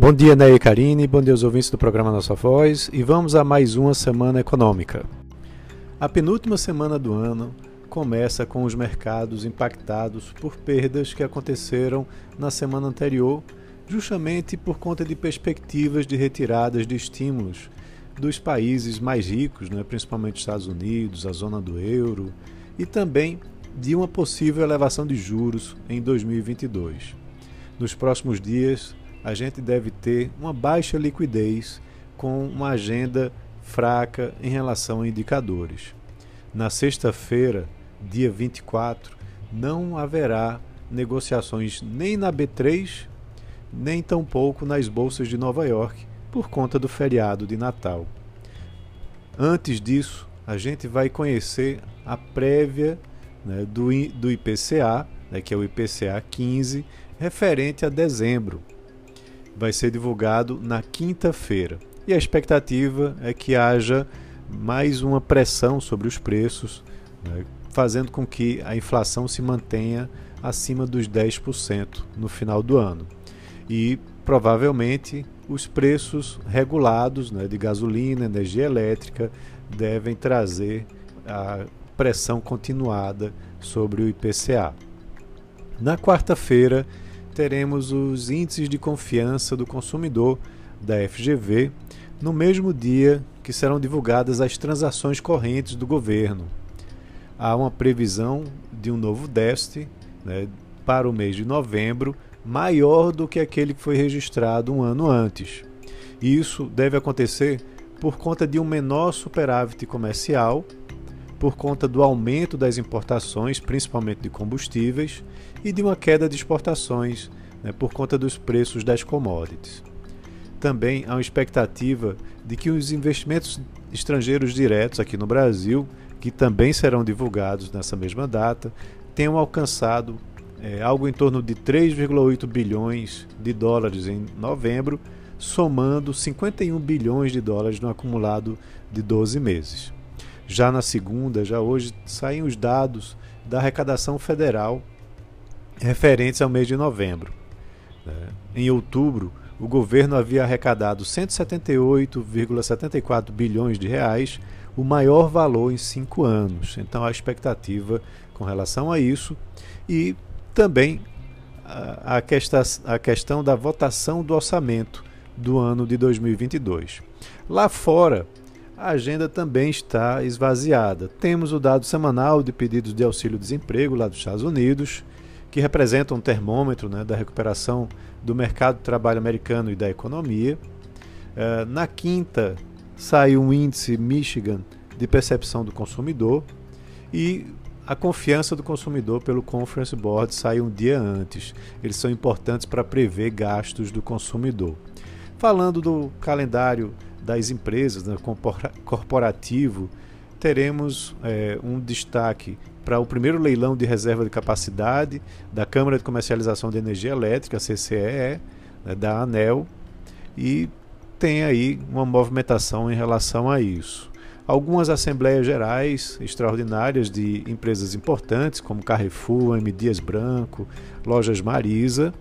Bom dia, Ney e Karine, bom dia aos ouvintes do programa Nossa Voz e vamos a mais uma semana econômica. A penúltima semana do ano começa com os mercados impactados por perdas que aconteceram na semana anterior, justamente por conta de perspectivas de retiradas de estímulos dos países mais ricos, né, principalmente os Estados Unidos, a zona do euro, e também de uma possível elevação de juros em 2022. Nos próximos dias, a gente deve ter uma baixa liquidez com uma agenda fraca em relação a indicadores. Na sexta-feira, dia 24, não haverá negociações nem na B3, nem tampouco nas bolsas de Nova York, por conta do feriado de Natal. Antes disso, a gente vai conhecer a prévia né, do, do IPCA, né, que é o IPCA 15, referente a dezembro. Vai ser divulgado na quinta-feira. E a expectativa é que haja mais uma pressão sobre os preços, né, fazendo com que a inflação se mantenha acima dos 10% no final do ano. E provavelmente os preços regulados né, de gasolina, energia elétrica, devem trazer a pressão continuada sobre o IPCA. Na quarta-feira, teremos os índices de confiança do consumidor da FGV, no mesmo dia que serão divulgadas as transações correntes do governo. Há uma previsão de um novo déficit né, para o mês de novembro, maior do que aquele que foi registrado um ano antes. Isso deve acontecer por conta de um menor superávit comercial, por conta do aumento das importações, principalmente de combustíveis, e de uma queda de exportações, né, por conta dos preços das commodities. Também há uma expectativa de que os investimentos estrangeiros diretos aqui no Brasil, que também serão divulgados nessa mesma data, tenham alcançado é, algo em torno de 3,8 bilhões de dólares em novembro, somando 51 bilhões de dólares no acumulado de 12 meses. Já na segunda, já hoje, saem os dados da arrecadação federal referentes ao mês de novembro. Né? Em outubro, o governo havia arrecadado 178,74 bilhões de reais, o maior valor em cinco anos. Então, a expectativa com relação a isso e também a, questão, a questão da votação do orçamento do ano de 2022. Lá fora, a agenda também está esvaziada. Temos o dado semanal de pedidos de auxílio-desemprego lá dos Estados Unidos, que representa um termômetro né, da recuperação do mercado de trabalho americano e da economia. Uh, na quinta, saiu um índice Michigan de percepção do consumidor e a confiança do consumidor pelo Conference Board sai um dia antes. Eles são importantes para prever gastos do consumidor. Falando do calendário das empresas, né, corporativo, teremos é, um destaque para o primeiro leilão de reserva de capacidade da Câmara de Comercialização de Energia Elétrica, CCEE, né, da ANEL, e tem aí uma movimentação em relação a isso. Algumas assembleias gerais extraordinárias de empresas importantes, como Carrefour, M. Dias Branco, Lojas Marisa,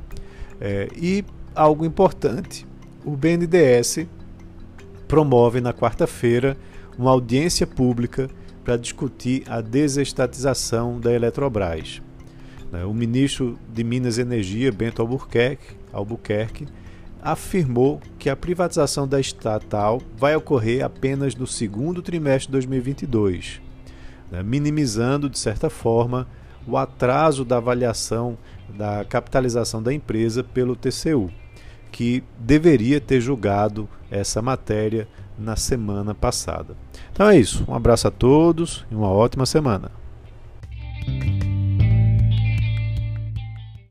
é, e algo importante, o BNDES promove na quarta-feira uma audiência pública para discutir a desestatização da Eletrobras. Né, o ministro de Minas e Energia, Bento Albuquerque, Albuquerque afirmou que a privatização da estatal vai ocorrer apenas no segundo trimestre de 2022, né, minimizando, de certa forma, o atraso da avaliação da capitalização da empresa pelo TCU que deveria ter julgado essa matéria na semana passada. Então é isso. Um abraço a todos e uma ótima semana.